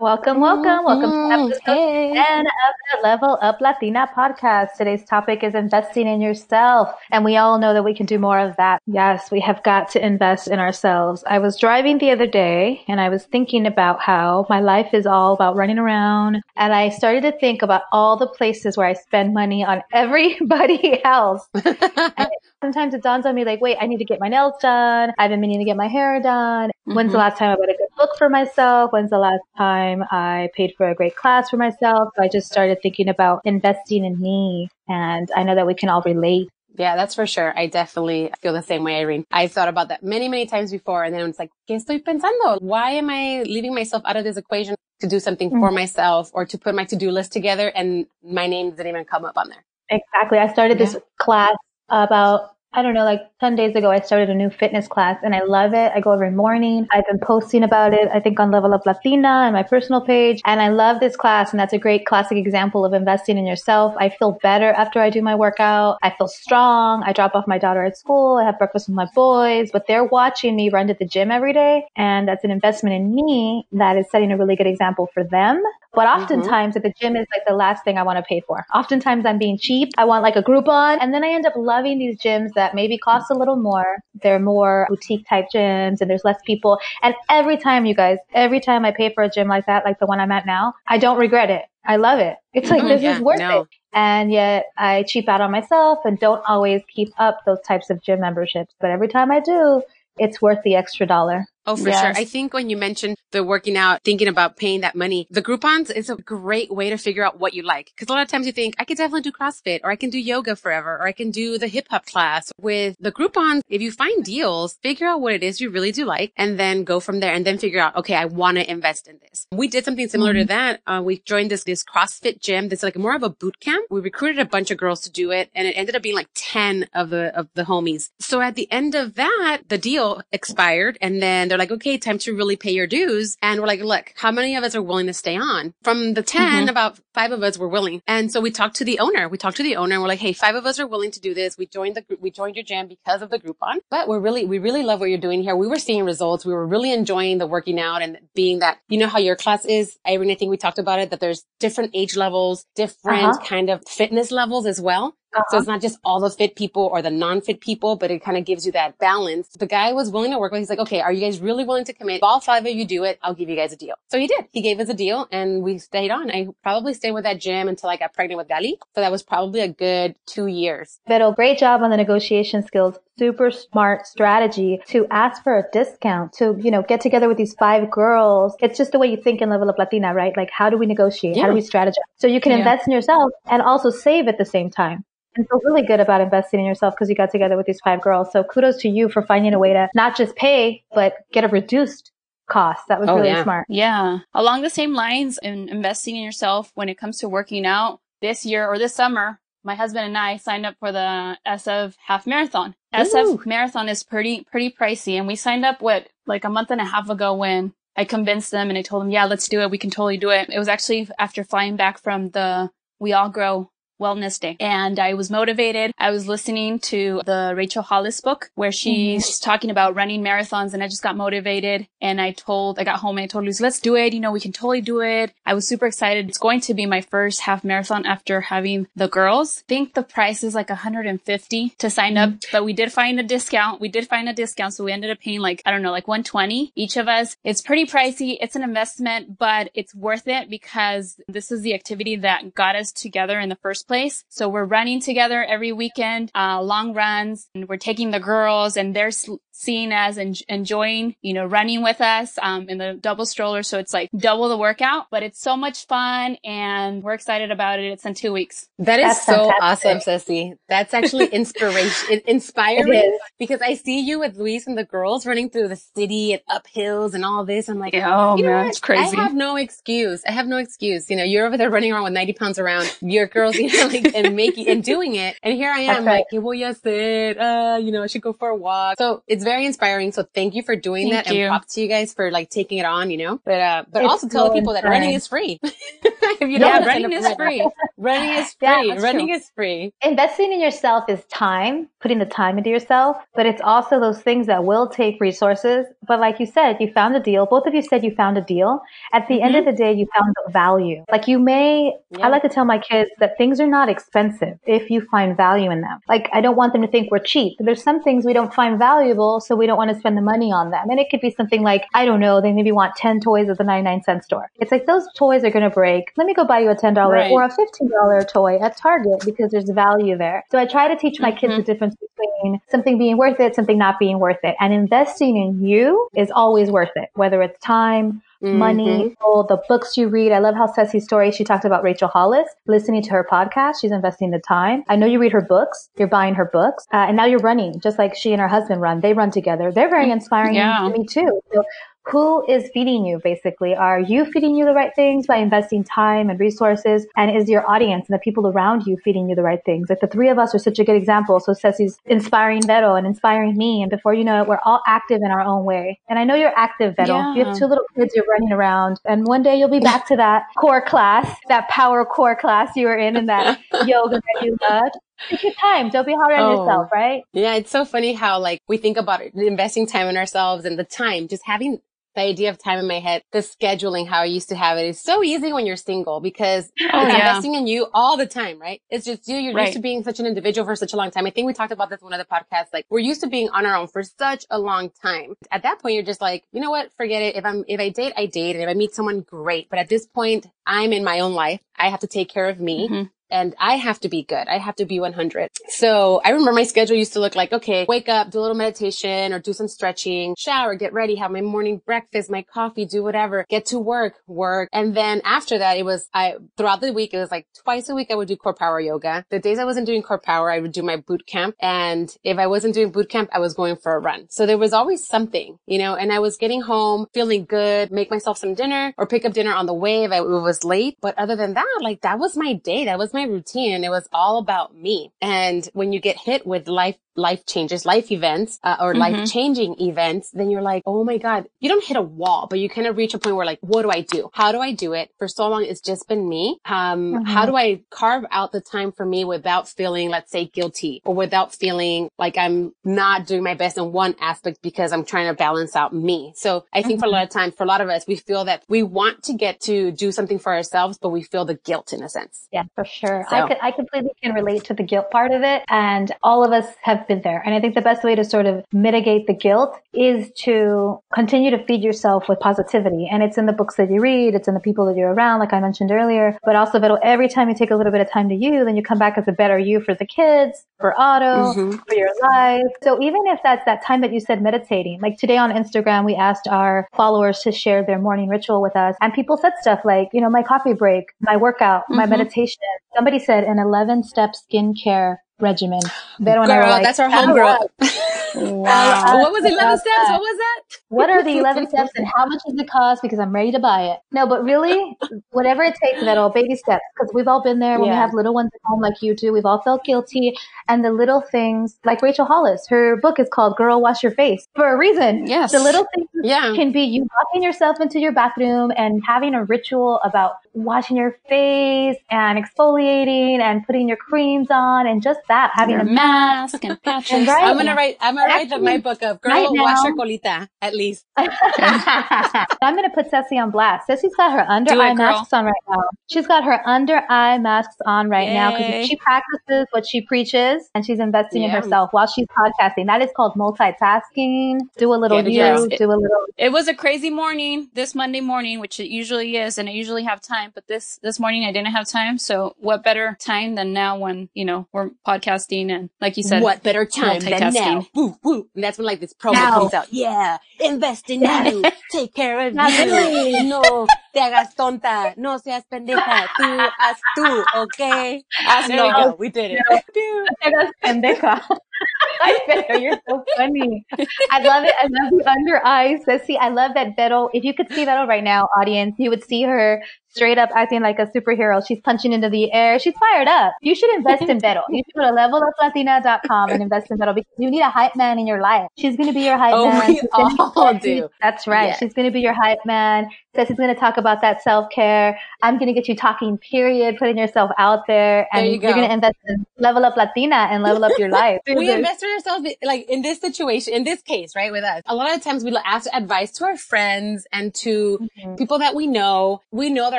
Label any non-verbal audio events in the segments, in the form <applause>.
Welcome, welcome, welcome to Mm, episode hey. 10 of the Level Up Latina podcast. Today's topic is investing in yourself. And we all know that we can do more of that. Yes, we have got to invest in ourselves. I was driving the other day and I was thinking about how my life is all about running around. And I started to think about all the places where I spend money on <laughs> everybody else. <laughs> Sometimes it dawns on me like, wait, I need to get my nails done. I've been meaning to get my hair done. When's the Mhm. last time I bought a book for myself? When's the last time I paid for a great class for myself? So I just started thinking about investing in me. And I know that we can all relate. Yeah, that's for sure. I definitely feel the same way, Irene. I've thought about that many, many times before. And then it's like, ¿qué estoy pensando? Why am I leaving myself out of this equation to do something for mm-hmm. myself or to put my to-do list together? And my name didn't even come up on there. Exactly. I started this class about, I don't know, like 10 days ago. I started a new fitness class and I love it. I go every morning. I've been posting about it, I think on Level Up Latina and my personal page. And I love this class. And that's a great classic example of investing in yourself. I feel better after I do my workout. I feel strong. I drop off my daughter at school. I have breakfast with my boys, but they're watching me run to the gym every day. And that's an investment in me that is setting a really good example for them. But oftentimes at the gym is like the last thing I want to pay for. Oftentimes I'm being cheap. I want like a Groupon and then I end up loving these gyms that maybe cost a little more. They're more boutique type gyms and there's less people. And every time you guys, every time I pay for a gym like that, like the one I'm at now, I don't regret it. I love it. It's like, Mhm, this yeah, is worth no. it. And yet I cheap out on myself and don't always keep up those types of gym memberships. But every time I do, it's worth the extra dollar. Oh, for Yes. sure. I think when you mentioned the working out, thinking about paying that money, the Groupons is a great way to figure out what you like. Cause a lot of times you think, I could definitely do CrossFit or I can do yoga forever or I can do the hip hop class. With the Groupons, if you find deals, figure out what it is you really do like and then go from there and then figure out, okay, I want to invest in this. We did something similar to that. Uh, we joined this, this CrossFit gym. That's like more of a boot camp. We recruited a bunch of girls to do it and it ended up being like 10 of the, of the homies. So at the end of that, the deal expired and then they're like, okay, time to really pay your dues. And we're like, look, how many of us are willing to stay on? From the 10, about five of us were willing. And so we talked to the owner. We talked to the owner and we're like, hey, five of us are willing to do this. We joined the group, we joined your gym because of the Groupon, but we're really, we really love what you're doing here. We were seeing results. We were really enjoying the working out and being that, you know how your class is. Irene, I think we talked about it, that there's different age levels, different Uh-huh. kind of fitness levels as well. So uh-huh. it's not just all the fit people or the non-fit people, but it kind of gives you that balance. The guy was willing to work with. He's like, okay, are you guys really willing to commit? If all five of you do it, I'll give you guys a deal. So he did. He gave us a deal and we stayed on. I probably stayed with that gym until I got pregnant with Gali. So that was probably a good two years. Vero, great job on the negotiation skills. Super smart strategy to ask for a discount, to, you know, get together with these five girls. It's just the way you think in Level Up Latina, right? Like, how do we negotiate? How do we strategize? So you can Yeah. invest in yourself and also save at the same time. And feel really good about investing in yourself because you got together with these five girls. So kudos to you for finding a way to not just pay, but get a reduced cost. That was Oh, really yeah. smart. Yeah. Along the same lines in investing in yourself when it comes to working out this year or this summer, my husband and I signed up for the SF half marathon. Ooh. SF marathon is pretty, pretty pricey. And we signed up what, like a month and a half ago when I convinced them and I told them, yeah, let's do it. We can totally do it. It was actually after flying back from the We All Grow Wellness Day. And I was motivated. I was listening to the Rachel Hollis book where mm-hmm. she's talking about running marathons and I just got motivated. And I told, I got home and I told Luis, let's do it. You know, we can totally do it. I was super excited. It's going to be my first half marathon after having the girls. I think the price is like 150 to sign up, mm-hmm. but we did find a discount. We did find a discount. So we ended up paying like, I don't know, like 120 each of us. It's pretty pricey. It's an investment, but it's worth it because this is the activity that got us together in the first place. So we're running together every weekend, uh, long runs and we're taking the girls and they're s- seeing us and enjoying, you know, running with us, um, in the double stroller. So it's like double the workout, but it's so much fun and we're excited about it. It's in two weeks. That is That's so fantastic. awesome, Ceci. That's actually <laughs> inspiration, it- inspiring because I see you with Luis and the girls running through the city and up hills and all this. I'm like, Oh you know man, what? it's crazy. I have no excuse. I have no excuse. You know, you're over there running around with 90 pounds around your girls, you know, like, and making, and doing it. And here I am That's right. like, ¿qué voy a hacer? Uh, you know, I should go for a walk. So it's very inspiring. So thank you for doing Thank that you. and props to you guys for like taking it on, you know, but, uh, but It's also tell so people that running is free. <laughs> if you Yeah, don't Yeah, wanna running is free. Running is <laughs> free. that's running true. is free. Investing in yourself is time, putting the time into yourself, but it's also those things that will take resources. But like you said, you found a deal. Both of you said you found a deal. At the end of the day, you found the value. Like you may, Yeah. I like to tell my kids that things are not expensive if you find value in them. Like I don't want them to think we're cheap. There's some things we don't find valuable, so we don't want to spend the money on them. And it could be something like, I don't know, they maybe want 10 toys at the 99 cent store. It's like those toys are going to break. Let me go buy you a $10 Right. or a $15 toy at Target because there's value there. So I try to teach my kids Mhm. the difference between something being worth it, something not being worth it. And investing in you is always worth it, whether it's time, money, or the books you read. I love how Ceci's story, she talked about Rachel Hollis, listening to her podcast. She's investing the time. I know you read her books. You're buying her books. Uh, and now you're running, just like she and her husband run. They run together. They're very <laughs> inspiring Yeah. to me too. So who is feeding you basically? Are you feeding you the right things by investing time and resources? And is your audience and the people around you feeding you the right things? Like the three of us are such a good example. So Ceci's inspiring Vero and inspiring me. And before you know it, we're all active in our own way. And I know you're active, Vero. You have two little kids you're running around. And one day you'll be back to that core class, that power core class you were in and that <laughs> yoga that you love. Take your time. Don't be hard on Oh. yourself, right? Yeah, it's so funny how like we think about it, investing time in ourselves and the time, just having the idea of time in my head, the scheduling, how I used to have it is so easy when you're single because <laughs> Oh, it's yeah. investing in you all the time, right? It's just you. You're Right. used to being such an individual for such a long time. I think we talked about this in one of the podcasts. Like we're used to being on our own for such a long time. At that point, you're just like, you know what? Forget it. If I'm, if I date, I date. And if I meet someone, great. But at this point, I'm in my own life. I have to take care of me Mhm. And I have to be good. I have to be 100. So I remember my schedule used to look like, okay, wake up, do a little meditation or do some stretching, shower, get ready, have my morning breakfast, my coffee, do whatever, get to work, work. And then after that, it was, I, throughout the week, it was like twice a week, I would do core power yoga. The days I wasn't doing core power, I would do my boot camp. And if I wasn't doing boot camp, I was going for a run. So there was always something, you know, and I was getting home feeling good, make myself some dinner or pick up dinner on the way if I, it was late. But other than that, like that was my day. That was my routine. It was all about me. And when you get hit with life, life changes, life events, uh, or Mhm. life changing events, then you're like, oh my God, you don't hit a wall, but you kind of reach a point where like, what do I do? How do I do it? For so long, it's just been me. Um, Mhm. how do I carve out the time for me without feeling, let's say guilty or without feeling like I'm not doing my best in one aspect because I'm trying to balance out me. So I think for a lot of times, for a lot of us, we feel that we want to get to do something for ourselves, but we feel the guilt in a sense. Yeah, for sure. So- I could, I completely can relate to the guilt part of it. And all of us have been there. And I think the best way to sort of mitigate the guilt is to continue to feed yourself with positivity. And it's in the books that you read. It's in the people that you're around, like I mentioned earlier, but also Vito, every time you take a little bit of time to you, then you come back as a better you for the kids, for Otto, Mhm. for your life. So even if that's that time that you said meditating, like today on Instagram, we asked our followers to share their morning ritual with us and people said stuff like, you know, my coffee break, my workout, my Mhm. meditation. Somebody said an 11 step skincare regimen. Vero and I like, that's our homegirl. <laughs> Wow. what was it? 11 uh, steps? that. What was that? What are the 11 steps and how much does it cost? Because I'm ready to buy it. No, but really, whatever it takes, Vero, baby steps. Because we've all been there when we have little ones at home like you do. We've all felt guilty. And the little things, like Rachel Hollis, her book is called Girl Wash Your Face for a reason. Yes. The little things Yeah. can be you walking yourself into your bathroom and having a ritual about washing your face and exfoliating and putting your creams on and just that, having Your a mask and <laughs> patches. Right. I'm gonna write. I'm gonna write the, my book of right "Girl Wash Your Colita" at least. <laughs> I'm going to put Ceci on blast. Ceci's got her under Do eye girl. masks on right now. She's got her under eye masks on right now because she practices what she preaches and she's investing in herself while she's podcasting. That is called multitasking. Do a little Get it, you, girl. do a little. It was a crazy morning this Monday morning, which it usually is, and I usually have time. But this this morning I didn't have time. So what better time than now when you know we're podcasting and like you said, what better time than now? Woo, woo. And that's when like this promo Now. comes out. Yeah, invest in <laughs> you. Take care of you. <laughs> No, te hagas tonta, no seas pendeja, tú, haz tú, okay? There we go, we did it. No te hagas pendeja. <laughs> Vero, you're so funny. I love it. I love the under eyes. See, I love that Vero. If you could see Vero right now, audience, you would see her straight up acting like a superhero. She's punching into the air. She's fired up. You should invest in Vero. You should go to leveluplatina.com and invest in Vero because you need a hype man in your life. She's going to be your hype Oh, man. we She's all do. That's right. Yes. She's going to be your hype man. Ceci's going to talk about that self care. I'm going to get you talking, period, putting yourself out there. And There you are going to invest in Level Up Latina and level up your life. <laughs> we invest in ourselves like in this situation in this case right with us a lot of times we ask advice to our friends and to Mhm. people that we know we know that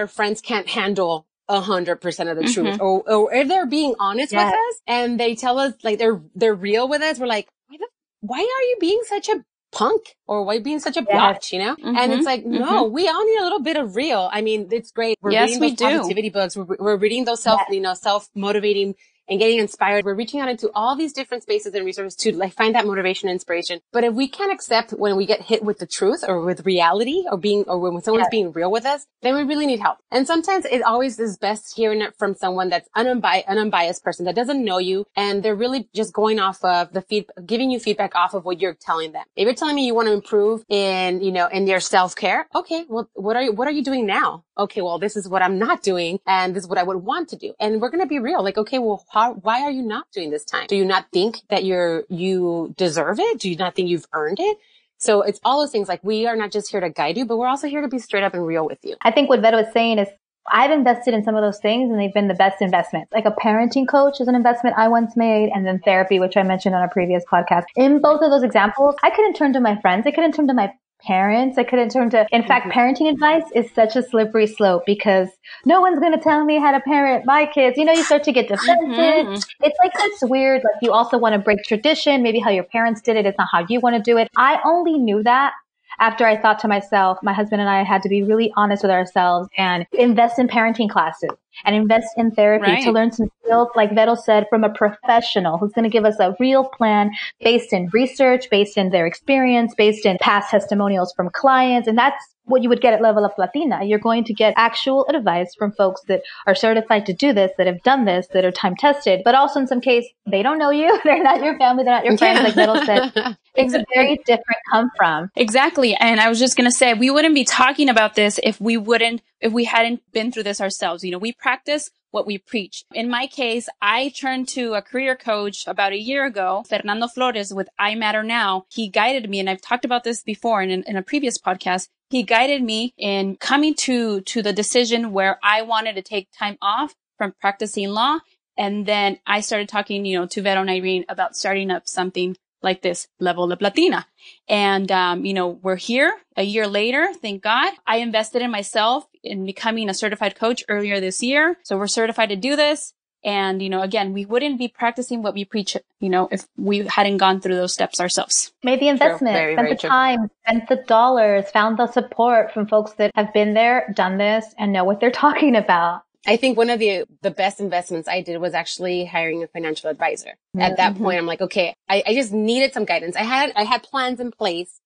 our friends can't handle a hundred percent of the Mhm. truth or, or if they're being honest Yes. with us and they tell us like they're they're real with us we're like why, the, why are you being such a punk or why being such a Yes. biatch you know and it's Mhm. like no we all need a little bit of real i mean it's great we're Yes, reading we those do. positivity books we're, we're reading those self Yes. you know self motivating and getting inspired. We're reaching out into all these different spaces and resources to like find that motivation and inspiration. But if we can't accept when we get hit with the truth or with reality or being, or when someone's Yes. being real with us, then we really need help. And sometimes it always is best hearing it from someone that's an, unbi- an unbiased person that doesn't know you and they're really just going off of the feed, giving you feedback off of what you're telling them. If you're telling me you want to improve in, you know, in your self care, okay, well, what are you, what are you doing now? Okay, well, this is what I'm not doing and this is what I would want to do. And we're going to be real. Like, okay, well, how, why are you not doing this time? Do you not think that you're, you deserve it? Do you not think you've earned it? So it's all those things like we are not just here to guide you, but we're also here to be straight up and real with you. I think what Vero is saying is I've invested in some of those things and they've been the best investments. Like a parenting coach is an investment I once made and then therapy, which I mentioned on a previous podcast. In both of those examples, I couldn't turn to my friends. I couldn't turn to my parents. I couldn't turn to, in fact, parenting advice is such a slippery slope because no one's going to tell me how to parent my kids. You know, you start to get defensive. Mhm. It's like it's weird, like you also want to break tradition. Maybe how your parents did it. It's not how you want to do it. I only knew that after I thought to myself, my husband and I had to be really honest with ourselves and invest in parenting classes and invest in therapy Right. to learn some skills, like Vettel said, from a professional who's going to give us a real plan based in research, based in their experience, based in past testimonials from clients. And that's what you would get at Level Up Latina. You're going to get actual advice from folks that are certified to do this, that have done this, that are time tested, but also in some case, they don't know you. <laughs> They're not your family. They're not your friends. Like Vettel said, <laughs> it's a very different come from. Exactly. And I was just going to say, we wouldn't be talking about this if we wouldn't, if we hadn't been through this ourselves. You know, we practice what we preach. In my case, I turned to a career coach about a year ago, Fernando Flores with I Matter Now. He guided me, and I've talked about this before in, in a previous podcast. He guided me in coming to, to the decision where I wanted to take time off from practicing law. And then I started talking, you know, to Vero and Irene about starting up something like this, Level Up Latina. And, um, you know, we're here a year later. Thank God. I invested in myself in becoming a certified coach earlier this year. So we're certified to do this. And, you know, again, we wouldn't be practicing what we preach, you know, if we hadn't gone through those steps ourselves. Made the investment, Very, spent very the true. time, spent the dollars, found the support from folks that have been there, done this, and know what they're <laughs> talking about. I think one of the the best investments I did was actually hiring a financial advisor. At that Mhm. point, I'm like, okay, I, I just needed some guidance. I had I had plans in place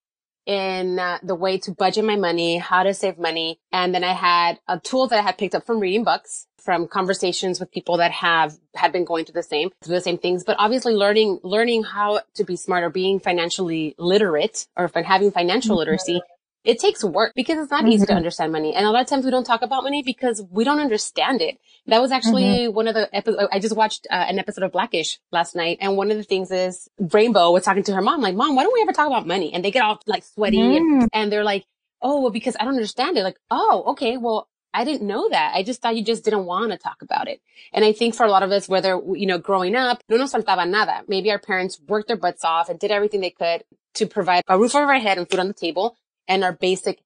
in uh, the way to budget my money, how to save money, and then I had a tool that I had picked up from reading books, from conversations with people that have had been going through the same through the same things. But obviously, learning learning how to be smart or being financially literate or having financial literacy it takes work because it's not easy to Mhm. understand money. And a lot of times we don't talk about money because we don't understand it. That was actually one of the episodes. I just watched uh, an episode of Blackish last night. And one of the things is Rainbow was talking to her mom, like, mom, why don't we ever talk about money? And they get all like sweaty and, Mm. and they're like, oh, well, because I don't understand it. Like, oh, okay. Well, I didn't know that. I just thought you just didn't want to talk about it. And I think for a lot of us, whether, you know, growing up, no nos faltaba nada. Maybe our parents worked their butts off and did everything they could to provide a roof over our head and food on the table and our basic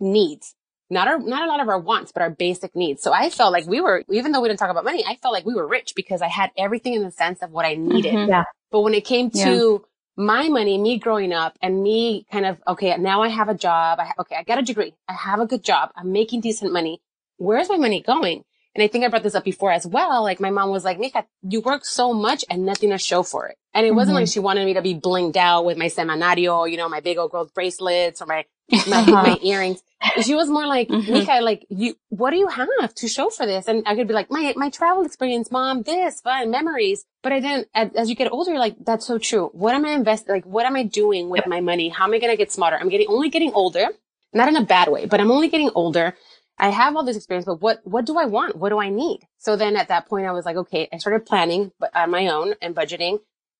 needs. Not our, not a lot of our wants, but our basic needs. So I felt like we were, even though we didn't talk about money, I felt like we were rich because I had everything in the sense of what I needed. Mhm. But when it came to my money, me growing up and me kind of, okay, now I have a job. I ha- okay, I got a degree. I have a good job. I'm making decent money. Where's my money going? And I think I brought this up before as well. Like my mom was like, Mija, you work so much and nothing to show for it. And it wasn't Mhm. like she wanted me to be blinged out with my semanario, you know, my big old gold bracelets or my, my, <laughs> Uh-huh. my earrings. she was more like, mm-hmm. Mika, like you, what do you have to show for this? And I could be like, my, my travel experience, mom, this, fun, memories. But I didn't, as, as you get older, you're like, that's so true. What am I investing? Like, what am I doing with my money? How am I going to get smarter? I'm getting, only getting older, not in a bad way, but I'm only getting older. I have all this experience, but what, what do I want? What do I need? So then at that point, I was like, okay, I started planning but on my own and budgeting.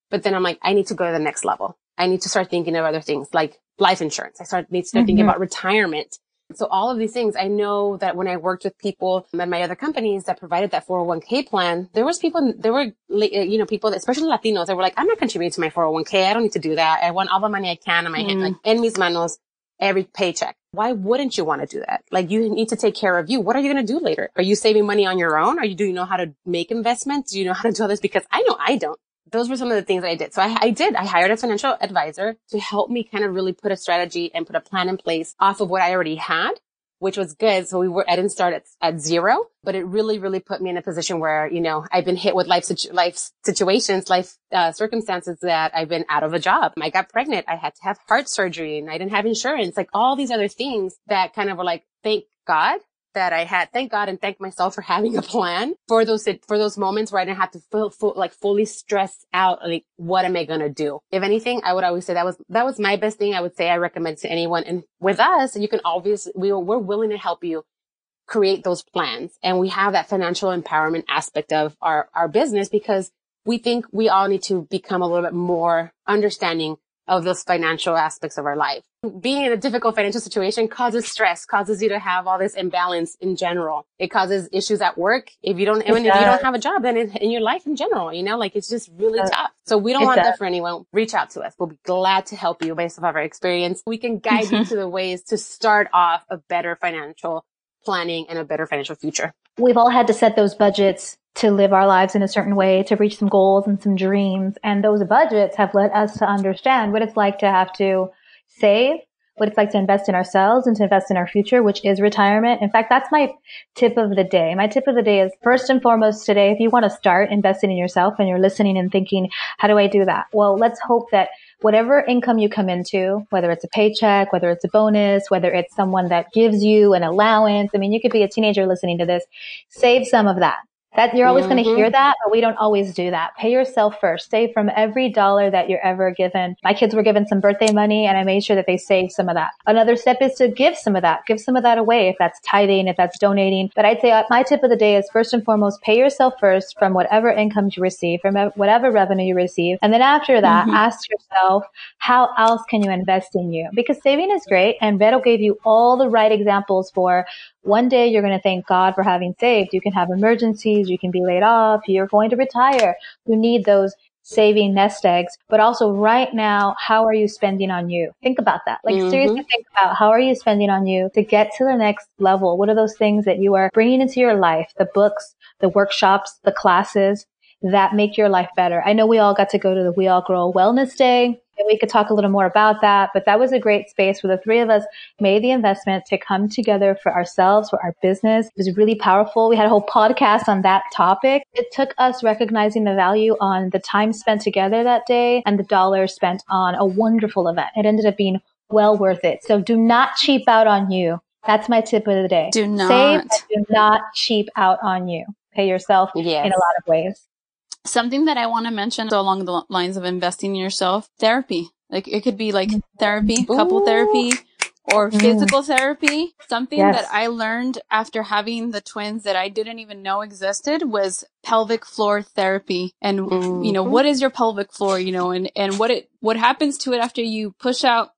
But then I'm like, I need to go to the next level. I need to start thinking of other things like life insurance. I start, need to start mm-hmm. thinking about retirement. So all of these things, I know that when I worked with people at my other companies that provided that 401k plan, there was people, there were, you know, people, especially Latinos that were like, I'm not contributing to my 401k. I don't need to do that. I want all the money I can in my mm. hand, like en mis manos, every paycheck. Why wouldn't you want to do that? Like you need to take care of you. What are you going to do later? Are you saving money on your own? Are you, do you know how to make investments? Do you know how to do all this? Because I know I don't those were some of the things that I did. So I, I, did. I hired a financial advisor to help me kind of really put a strategy and put a plan in place off of what I already had, which was good. So we were, I didn't start at, at zero, but it really, really put me in a position where, you know, I've been hit with life, situ- life situations, life uh, circumstances that I've been out of a job. I got pregnant. I had to have heart surgery and I didn't have insurance, like all these other things that kind of were like, thank God that I had. Thank God and thank myself for <laughs> having a plan for those, for those moments where I didn't have to feel, feel like fully stress out. Like, what am I going to do? If anything, I would always say that was, that was my best thing. I would say I recommend to anyone. And with us, you can obviously, we, we're willing to help you create those plans. And we have that financial empowerment aspect of our, our business because we think we all need to become a little bit more understanding of those financial aspects of our life. Being in a difficult financial situation causes stress, causes you to have all this imbalance in general. It causes issues at work. If you don't, even if you don't have a job, then in, in, your life in general, you know, like it's just really tough. So we don't want does. that for anyone. Reach out to us. We'll be glad to help you based off of our experience. We can guide you <laughs> to the ways to start off a better financial planning and a better financial future. We've all had to set those budgets to live our lives in a certain way, to reach some goals and some dreams. And those budgets have led us to understand what it's like to have to save, what it's like to invest in ourselves and to invest in our future, which is retirement. In fact, that's my tip of the day. My tip of the day is first and foremost today, if you want to start investing in yourself and you're listening and thinking, how do I do that? Well, let's hope that whatever income you come into, whether it's a paycheck, whether it's a bonus, whether it's someone that gives you an allowance. I mean, you could be a teenager listening to this. Save some of that. That you're always mm-hmm. going to hear that, but we don't always do that. Pay yourself first. Save from every dollar that you're ever given. My kids were given some birthday money and I made sure that they saved some of that. Another step is to give some of that. Give some of that away if that's tithing, if that's donating. But I'd say uh, my tip of the day is first and foremost, pay yourself first from whatever income you receive, from whatever revenue you receive. And then after that, mm-hmm. ask yourself, how else can you invest in you? Because saving is great and Vero gave you all the right examples for one day you're going to thank God for having saved. You can have emergencies. You can be laid off. You're going to retire. You need those saving nest eggs, but also right now, how are you spending on you? Think about that. Like mm-hmm. seriously think about how are you spending on you to get to the next level? What are those things that you are bringing into your life? The books, the workshops, the classes that make your life better. I know we all got to go to the We All Grow Wellness Day we could talk a little more about that. But that was a great space where the three of us made the investment to come together for ourselves, for our business. It was really powerful. We had a whole podcast on that topic. It took us recognizing the value on the time spent together that day and the dollars spent on a wonderful event. It ended up being well worth it. So do not cheap out on you. That's my tip of the day. Do not. Save, do not cheap out on you. Pay yourself yes. in a lot of ways. Something that I want to mention along the lines of investing in yourself, therapy. Like it could be like therapy, couple Ooh. therapy, or mm. physical therapy. Something yes. that I learned after having the twins that I didn't even know existed was pelvic floor therapy. And mm. you know, what is your pelvic floor, you know, and, and what it what happens to it after you push out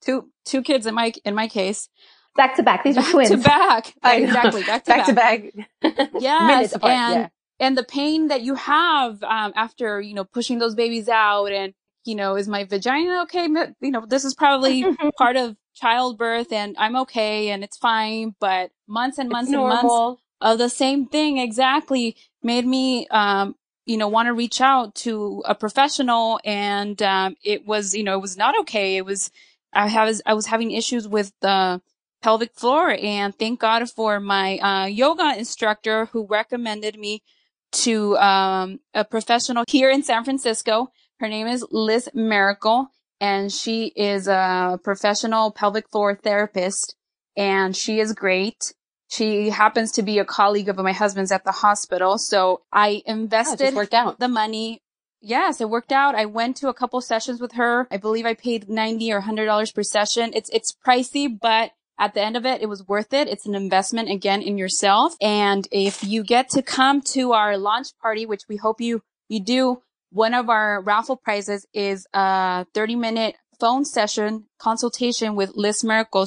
two two kids in my in my case. Back to back. These are twins. To back. exactly. Back to back. back. <laughs> to back. yes. Apart, and yeah and the pain that you have um, after you know pushing those babies out and you know is my vagina okay? You know this is probably <laughs> part of childbirth and i'm okay and it's fine but months and months and months of the same thing exactly made me um, you know want to reach out to a professional and um, it was you know it was not okay. It was i was i was having issues with the pelvic floor and thank god for my uh, yoga instructor who recommended me to um, a professional here in San Francisco. Her name is Liz Miracle, and she is a professional pelvic floor therapist. and she is great. She happens to be a colleague of my husband's at the hospital. So I invested out. the money. Yes, it worked out. I went to a couple sessions with her. I believe I paid 90 or $100 per session. It's, it's pricey, but at the end of it, it was worth it. It's an investment again in yourself. And if you get to come to our launch party, which we hope you, you do, one of our raffle prizes is a 30 minute phone session consultation with Liz Miracle.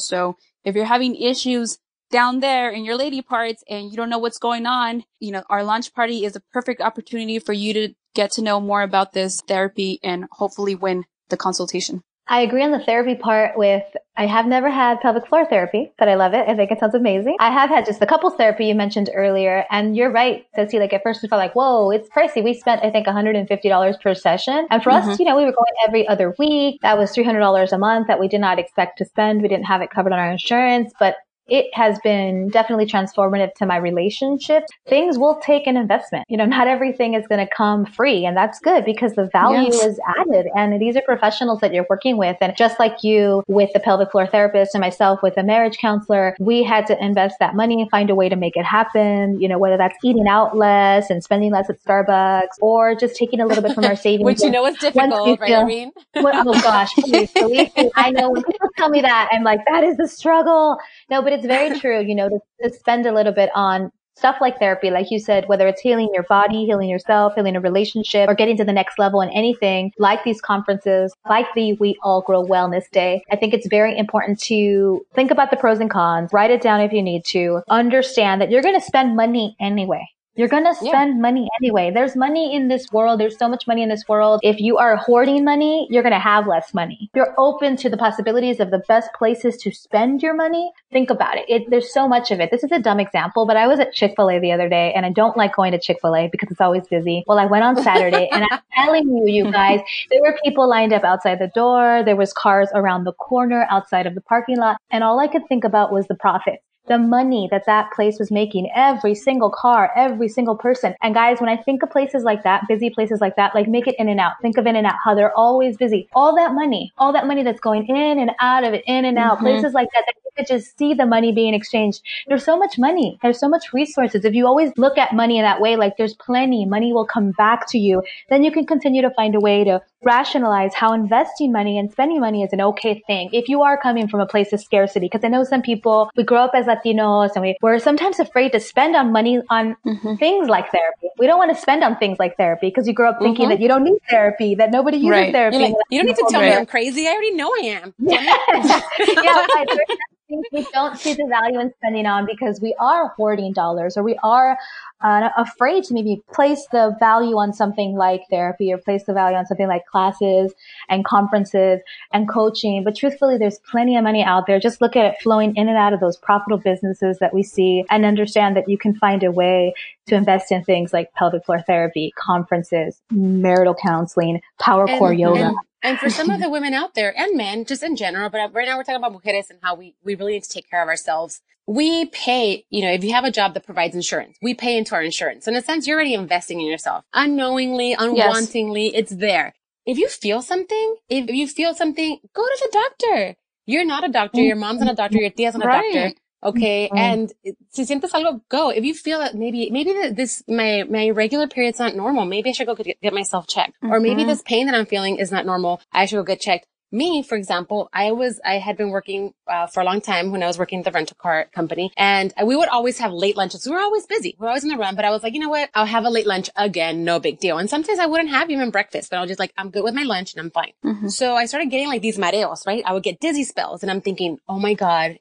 If you're having issues down there in your lady parts and you don't know what's going on, you know, our launch party is a perfect opportunity for you to get to know more about this therapy and hopefully win the consultation. I agree on the therapy part with I have never had pelvic floor therapy, but I love it. I think it sounds amazing. I have had just the couples therapy you mentioned earlier, and you're right, Ceci. Like at first we felt like, whoa, it's pricey. We spent I think $150 per session, and for mm-hmm. us, you know, we were going every other week. That was $300 a month that we did not expect to spend. We didn't have it covered on our insurance, but it has been definitely transformative to my relationships. Things will take an investment. You know, <laughs> not everything is going to come free and that's good because the value yes. is added and these are professionals that you're working with. And just like you with the pelvic floor therapist and myself with a marriage counselor, we had to invest that money and find a way to make it happen. You know, whether that's eating out less and spending less at Starbucks or just taking a little bit from our <laughs> savings. Which you know is difficult, right, Irene? <laughs> oh gosh, please, me. I know when people tell me that, I'm like, that is the struggle. No, but it's very true, you know, to, to spend a little bit on stuff like therapy, like you said, whether it's healing your body, healing yourself, healing a relationship, or getting to the next level in anything, like these conferences, like the We All Grow Wellness Day, I think it's very important to think about the pros and cons, write it down if you need to, understand that you're going to spend money anyway. You're going to spend yeah. money anyway. There's money in this world. There's so much money in this world. If you are hoarding money, you're going to have less money. If you're open to the possibilities of the best places to spend your money, think about it. it there's so much of it. This is a dumb example, but I was at Chick-fil-A the other day and I don't like going to Chick-fil-A because it's always busy. Well, I went on Saturday and I'm <laughs> telling you, you guys, there were people lined up outside the door. There was cars around the corner outside of the parking lot. And all I could think about was the profit the money that that place was making, every single car, every single person. And guys, when I think of places like that, busy places like that, like make it in and out. Think of In-N-Out, how they're always busy. All that money, all that money that's going in and out of it, in and out, mm-hmm. places like that, that you could just see the money being exchanged. There's so much money. There's so much resources. If you always look at money in that way, like there's plenty, money will come back to you, then you can continue to find a way to rationalize how investing money and spending money is an okay thing if you are coming from a place of scarcity. Because I know some people, we grow up as Latinos and we, we're sometimes afraid to spend on money on mm-hmm. things like therapy. We don't want to spend on things like therapy because you grow up thinking mm-hmm. that you don't need therapy, that nobody uses right. therapy. Like, you don't need to tell me I'm crazy. I already know I am. <laughs> yeah, <laughs> <laughs> we don't see the value in spending on because we are hoarding dollars or we are uh, afraid to maybe place the value on something like therapy or place the value on something like classes and conferences and coaching. But truthfully, there's plenty of money out there. Just look at it flowing in and out of those profitable businesses that we see and understand that you can find a way to invest in things like pelvic floor therapy, conferences, marital counseling, power and, core yoga. And- and for some of the women out there and men, just in general, but right now we're talking about mujeres and how we, we really need to take care of ourselves. We pay, you know, if you have a job that provides insurance, we pay into our insurance. In a sense, you're already investing in yourself. Unknowingly, unwantingly, yes. it's there. If you feel something, if you feel something, go to the doctor. You're not a doctor. Your mom's not a doctor. Your tia's not a right. doctor. Okay. Mm-hmm. And si sientes algo, go. If you feel that maybe, maybe this, my, my regular period's not normal. Maybe I should go get, get myself checked. Mm-hmm. Or maybe this pain that I'm feeling is not normal. I should go get checked. Me, for example, I was, I had been working uh, for a long time when I was working at the rental car company and we would always have late lunches. We were always busy. We were always in the run, but I was like, you know what? I'll have a late lunch again. No big deal. And sometimes I wouldn't have even breakfast, but I was just like, I'm good with my lunch and I'm fine. Mm-hmm. So I started getting like these mareos, right? I would get dizzy spells and I'm thinking, oh my God,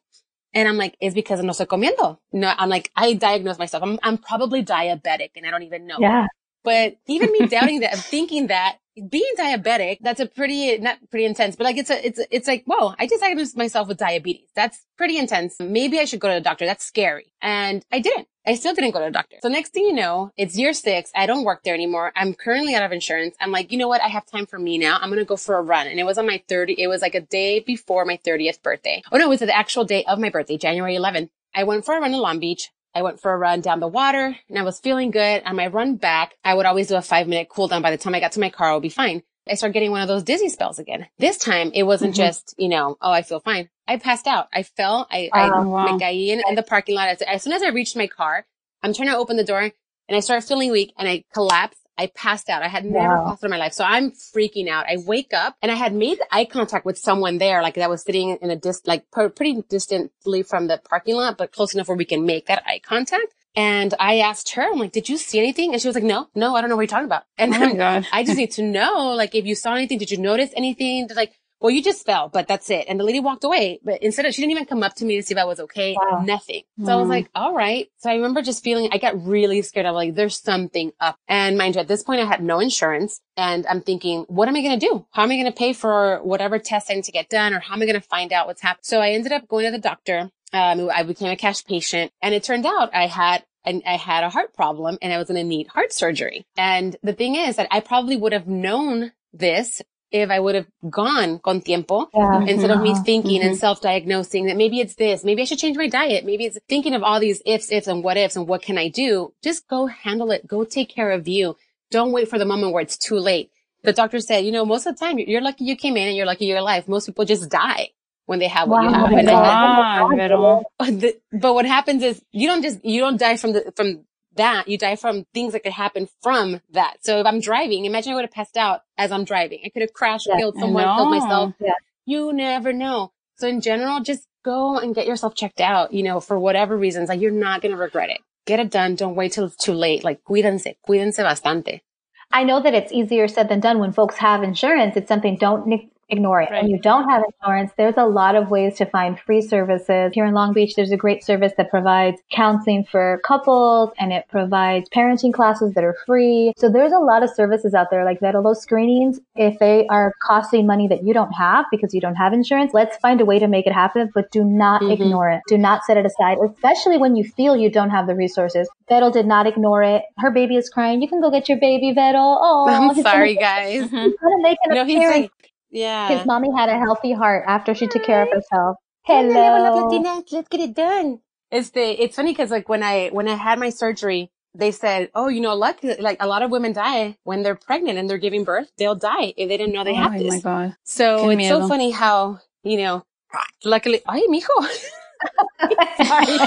and I'm like, it's because I'm no estoy comiendo. No, I'm like, I diagnose myself. I'm, I'm probably diabetic and I don't even know. Yeah. But even me <laughs> doubting that, thinking that being diabetic, that's a pretty, not pretty intense, but like it's a, it's, it's like, whoa, I just diagnosed myself with diabetes. That's pretty intense. Maybe I should go to the doctor. That's scary. And I didn't. I still didn't go to the doctor. So next thing you know, it's year six. I don't work there anymore. I'm currently out of insurance. I'm like, you know what? I have time for me now. I'm going to go for a run. And it was on my 30, it was like a day before my 30th birthday. Oh no, it was the actual day of my birthday, January 11th. I went for a run in Long Beach. I went for a run down the water and I was feeling good. On my run back, I would always do a five minute cool down. By the time I got to my car, I would be fine. I started getting one of those dizzy spells again. This time it wasn't mm-hmm. just, you know, oh, I feel fine. I passed out. I fell. I, I wow. caí in, in the parking lot. As, as soon as I reached my car, I'm trying to open the door and I started feeling weak and I collapsed. I passed out. I had never wow. passed out in my life. So I'm freaking out. I wake up and I had made eye contact with someone there, like that was sitting in a dis, like pretty distantly from the parking lot, but close enough where we can make that eye contact. And I asked her, I'm like, did you see anything? And she was like, no, no, I don't know what you're talking about. And oh. I just need to know, like, if you saw anything, did you notice anything? Like, well, you just fell, but that's it. And the lady walked away, but instead of, she didn't even come up to me to see if I was okay. Wow. Nothing. So mm. I was mm. like, all right. So I remember just feeling, I got really scared. of like, there's something up. And mind you, at this point, I had no insurance and I'm thinking, what am I going to do? How am I going to pay for whatever test I need to get done? Or how am I going to find out what's happening? So I ended up going to the doctor. Um, I became a cash patient and it turned out I had and I had a heart problem and I was going to need heart surgery. And the thing is that I probably would have known this if I would have gone con tiempo yeah. instead of me thinking mm-hmm. and self-diagnosing that maybe it's this, maybe I should change my diet. Maybe it's thinking of all these ifs, ifs and what ifs and what can I do? Just go handle it. Go take care of you. Don't wait for the moment where it's too late. The doctor said, you know, most of the time you're lucky you came in and you're lucky you're alive. Most people just die when they have what wow, you have. And <laughs> but what happens is you don't just, you don't die from the, from that, you die from things that could happen from that. So if I'm driving, imagine I would have passed out as I'm driving. I could have crashed, killed someone, killed myself. You never know. So in general, just go and get yourself checked out, you know, for whatever reasons. Like you're not going to regret it. Get it done. Don't wait till it's too late. Like cuídense, cuídense bastante. I know that it's easier said than done when folks have insurance. It's something don't ignore it. Right. When you don't have insurance, there's a lot of ways to find free services. Here in Long Beach, there's a great service that provides counseling for couples and it provides parenting classes that are free. So there's a lot of services out there like that. Those screenings, if they are costing money that you don't have because you don't have insurance, let's find a way to make it happen, but do not mm-hmm. ignore it. Do not set it aside, especially when you feel you don't have the resources. Vettel did not ignore it. Her baby is crying. You can go get your baby, Vettel. Oh, <laughs> I'm sorry, guys. He's gonna make an no, appearance. He's like, yeah. His mommy had a healthy heart after she took care of herself. Hello. Let's get it done. It's the, it's funny because like when I, when I had my surgery, they said, oh, you know, luck, like a lot of women die when they're pregnant and they're giving birth. They'll die if they didn't know they oh, have this. Oh my God. So Qué it's miedo. so funny how, you know, luckily, ay, mijo. Sorry.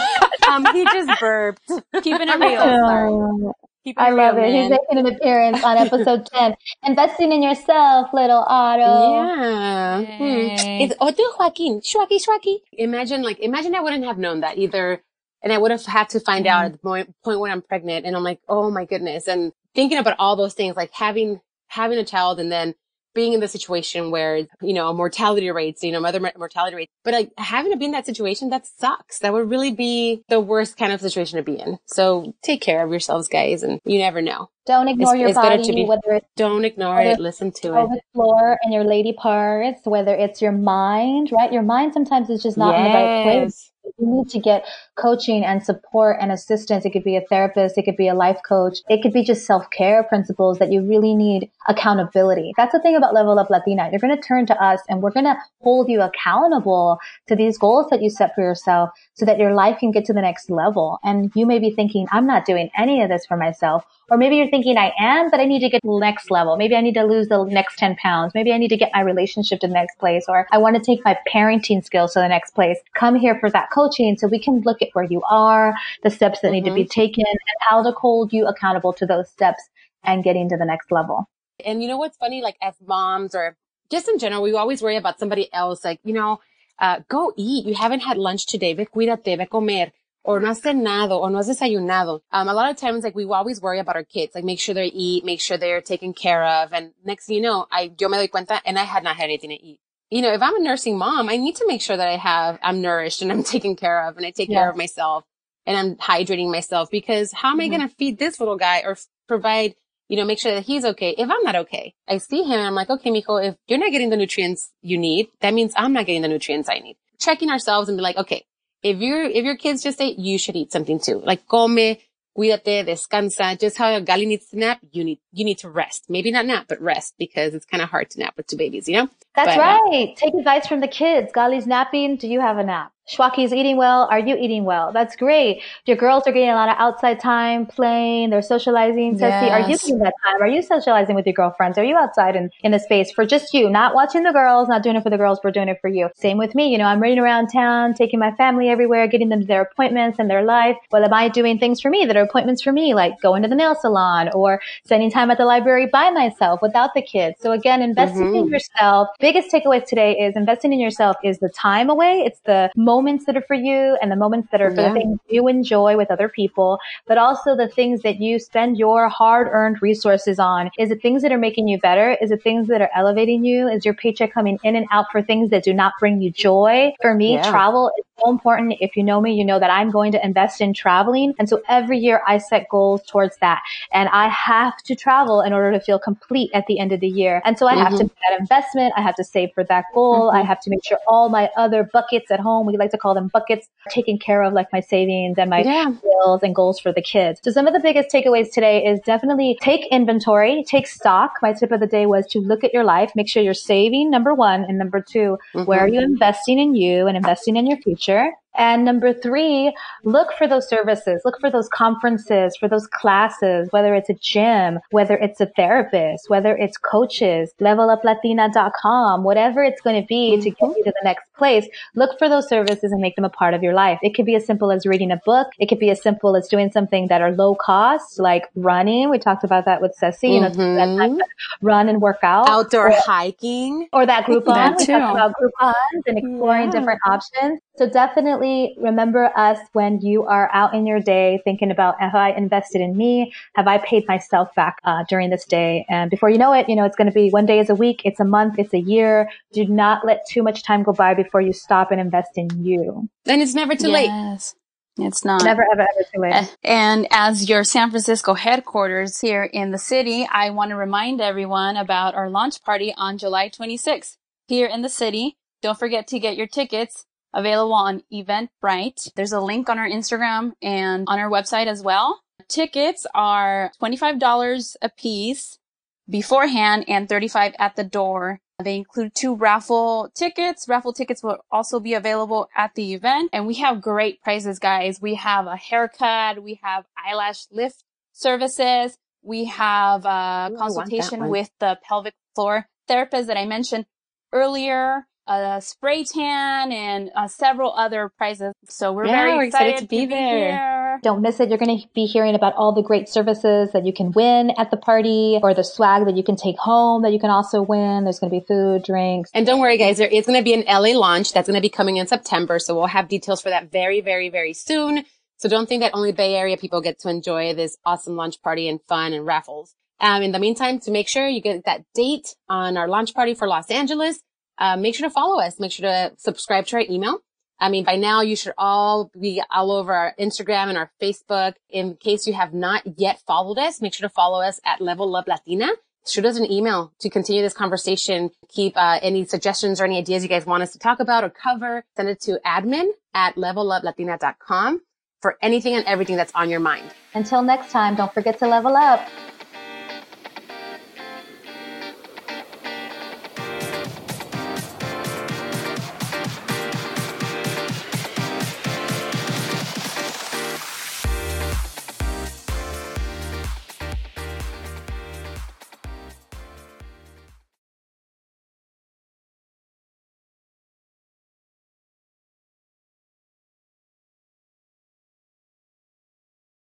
<laughs> <laughs> um, he just burped. Keeping it real. I love it. He's making an appearance on <laughs> episode 10. Investing in yourself, little Otto. Yeah. Hmm. It's Otto Joaquin. Shwaki, Shwaki. Imagine, like, imagine I wouldn't have known that either. And I would have had to find mm out at the point, point when I'm pregnant. And I'm like, oh my goodness. And thinking about all those things, like having, having a child and then being in the situation where, you know, mortality rates, you know, mother mortality rates, but like having to be in that situation, that sucks. That would really be the worst kind of situation to be in. So take care of yourselves, guys, and you never know. Don't ignore it's, your it's body, be, whether it's don't ignore it. Listen to it. The floor and your lady parts, whether it's your mind, right? Your mind sometimes is just not yes. in the right place you need to get coaching and support and assistance. It could be a therapist. It could be a life coach. It could be just self-care principles that you really need accountability. That's the thing about Level Up Latina. You're going to turn to us and we're going to hold you accountable to these goals that you set for yourself so that your life can get to the next level. And you may be thinking, I'm not doing any of this for myself. Or maybe you're thinking I am, but I need to get to the next level. Maybe I need to lose the next 10 pounds. Maybe I need to get my relationship to the next place, or I want to take my parenting skills to the next place. Come here for that coaching so we can look at where you are, the steps that mm-hmm. need to be mm-hmm. taken, and how to hold you accountable to those steps and getting to the next level. And you know what's funny? Like as moms or just in general, we always worry about somebody else. Like, you know, uh, go eat. You haven't had lunch today. Ve cuídate, ve comer or no has cenado or no has desayunado. Um, a lot of times, like we always worry about our kids, like make sure they eat, make sure they're taken care of. And next thing you know, I, yo me doy cuenta and I had not had anything to eat. You know, if I'm a nursing mom, I need to make sure that I have, I'm nourished and I'm <laughs> taken care of and I take yeah. care of myself and I'm hydrating myself because how am I mm-hmm. going to feed this little guy or provide, you know, make sure that he's okay if I'm not okay? I see him and I'm like, okay, mijo, if you're not getting the nutrients you need, that means I'm not getting the nutrients I need. Checking ourselves and be like, okay, if your if your kids just ate, you should eat something too. Like come, cuídate, descansa. Just how a Gali needs to nap, you need you need to rest. Maybe not nap, but rest because it's kind of hard to nap with two babies, you know. That's but, uh, right. Uh, Take advice from the kids. Gali's napping. Do you have a nap? Shwaki's eating well. Are you eating well? That's great. Your girls are getting a lot of outside time playing. They're socializing. Yes. Ceci, are you getting that time? Are you socializing with your girlfriends? Are you outside in, in a space for just you? Not watching the girls, not doing it for the girls. We're doing it for you. Same with me. You know, I'm running around town, taking my family everywhere, getting them their appointments and their life. Well, am I doing things for me that are appointments for me, like going to the nail salon or spending time at the library by myself without the kids? So again, investing mm-hmm. in yourself. Biggest takeaways today is investing in yourself is the time away. It's the moments that are for you and the moments that are for yeah. the things you enjoy with other people, but also the things that you spend your hard earned resources on. Is it things that are making you better? Is it things that are elevating you? Is your paycheck coming in and out for things that do not bring you joy? For me, yeah. travel is so important. If you know me, you know that I'm going to invest in traveling. And so every year I set goals towards that. And I have to travel in order to feel complete at the end of the year. And so I mm-hmm. have to mm-hmm. make that investment. I have to save for that goal. Mm-hmm. I have to make sure all my other buckets at home, we like to call them buckets, taken care of, like my savings and my yeah. bills and goals for the kids. So some of the biggest takeaways today is definitely take inventory, take stock. My tip of the day was to look at your life, make sure you're saving, number one. And number 2 mm-hmm. where are you investing in you and investing in your future? And number three, look for those services, look for those conferences, for those classes, whether it's a gym, whether it's a therapist, whether it's coaches, leveluplatina.com, whatever it's going to be to get you to the next place. Look for those services and make them a part of your life. It could be as simple as reading a book. It could be as simple as doing something that are low cost, like running. We talked about that with Ceci, you know, mm-hmm. run and work out. Outdoor or, hiking. Or that Groupon. That we talked about Groupons and exploring yeah. different options. So definitely remember us when you are out in your day thinking about have I invested in me? Have I paid myself back uh, during this day? And before you know it, you know, it's going to be one day is a week, it's a month, it's a year. Do not let too much time go by before you stop and invest in you. And it's never too yes. late. It's not. Never, ever, ever too late. And as your San Francisco headquarters here in the city, I want to remind everyone about our launch party on July 26th here in the city. Don't forget to get your tickets available on Eventbrite. There's a link on our Instagram and on our website as well. Tickets are $25 a piece beforehand and 35 at the door. They include two raffle tickets. Raffle tickets will also be available at the event. And we have great prizes, guys. We have a haircut. We have eyelash lift services. We have a Ooh, consultation with the pelvic floor therapist that I mentioned earlier a spray tan and uh, several other prizes. So we're yeah, very excited, excited, to be, to be there. Here. Don't miss it. You're going to be hearing about all the great services that you can win at the party or the swag that you can take home that you can also win. There's going to be food, drinks. And don't worry, guys. There is going to be an LA launch that's going to be coming in September. So we'll have details for that very, very, very soon. So don't think that only Bay Area people get to enjoy this awesome launch party and fun and raffles. Um, in the meantime, to make sure you get that date on our launch party for Los Angeles, uh, make sure to follow us. Make sure to subscribe to our email. I mean, by now you should all be all over our Instagram and our Facebook. In case you have not yet followed us, make sure to follow us at Level Up Latina. Shoot us an email to continue this conversation. Keep uh, any suggestions or any ideas you guys want us to talk about or cover. Send it to admin at leveluplatina.com for anything and everything that's on your mind. Until next time, don't forget to level up.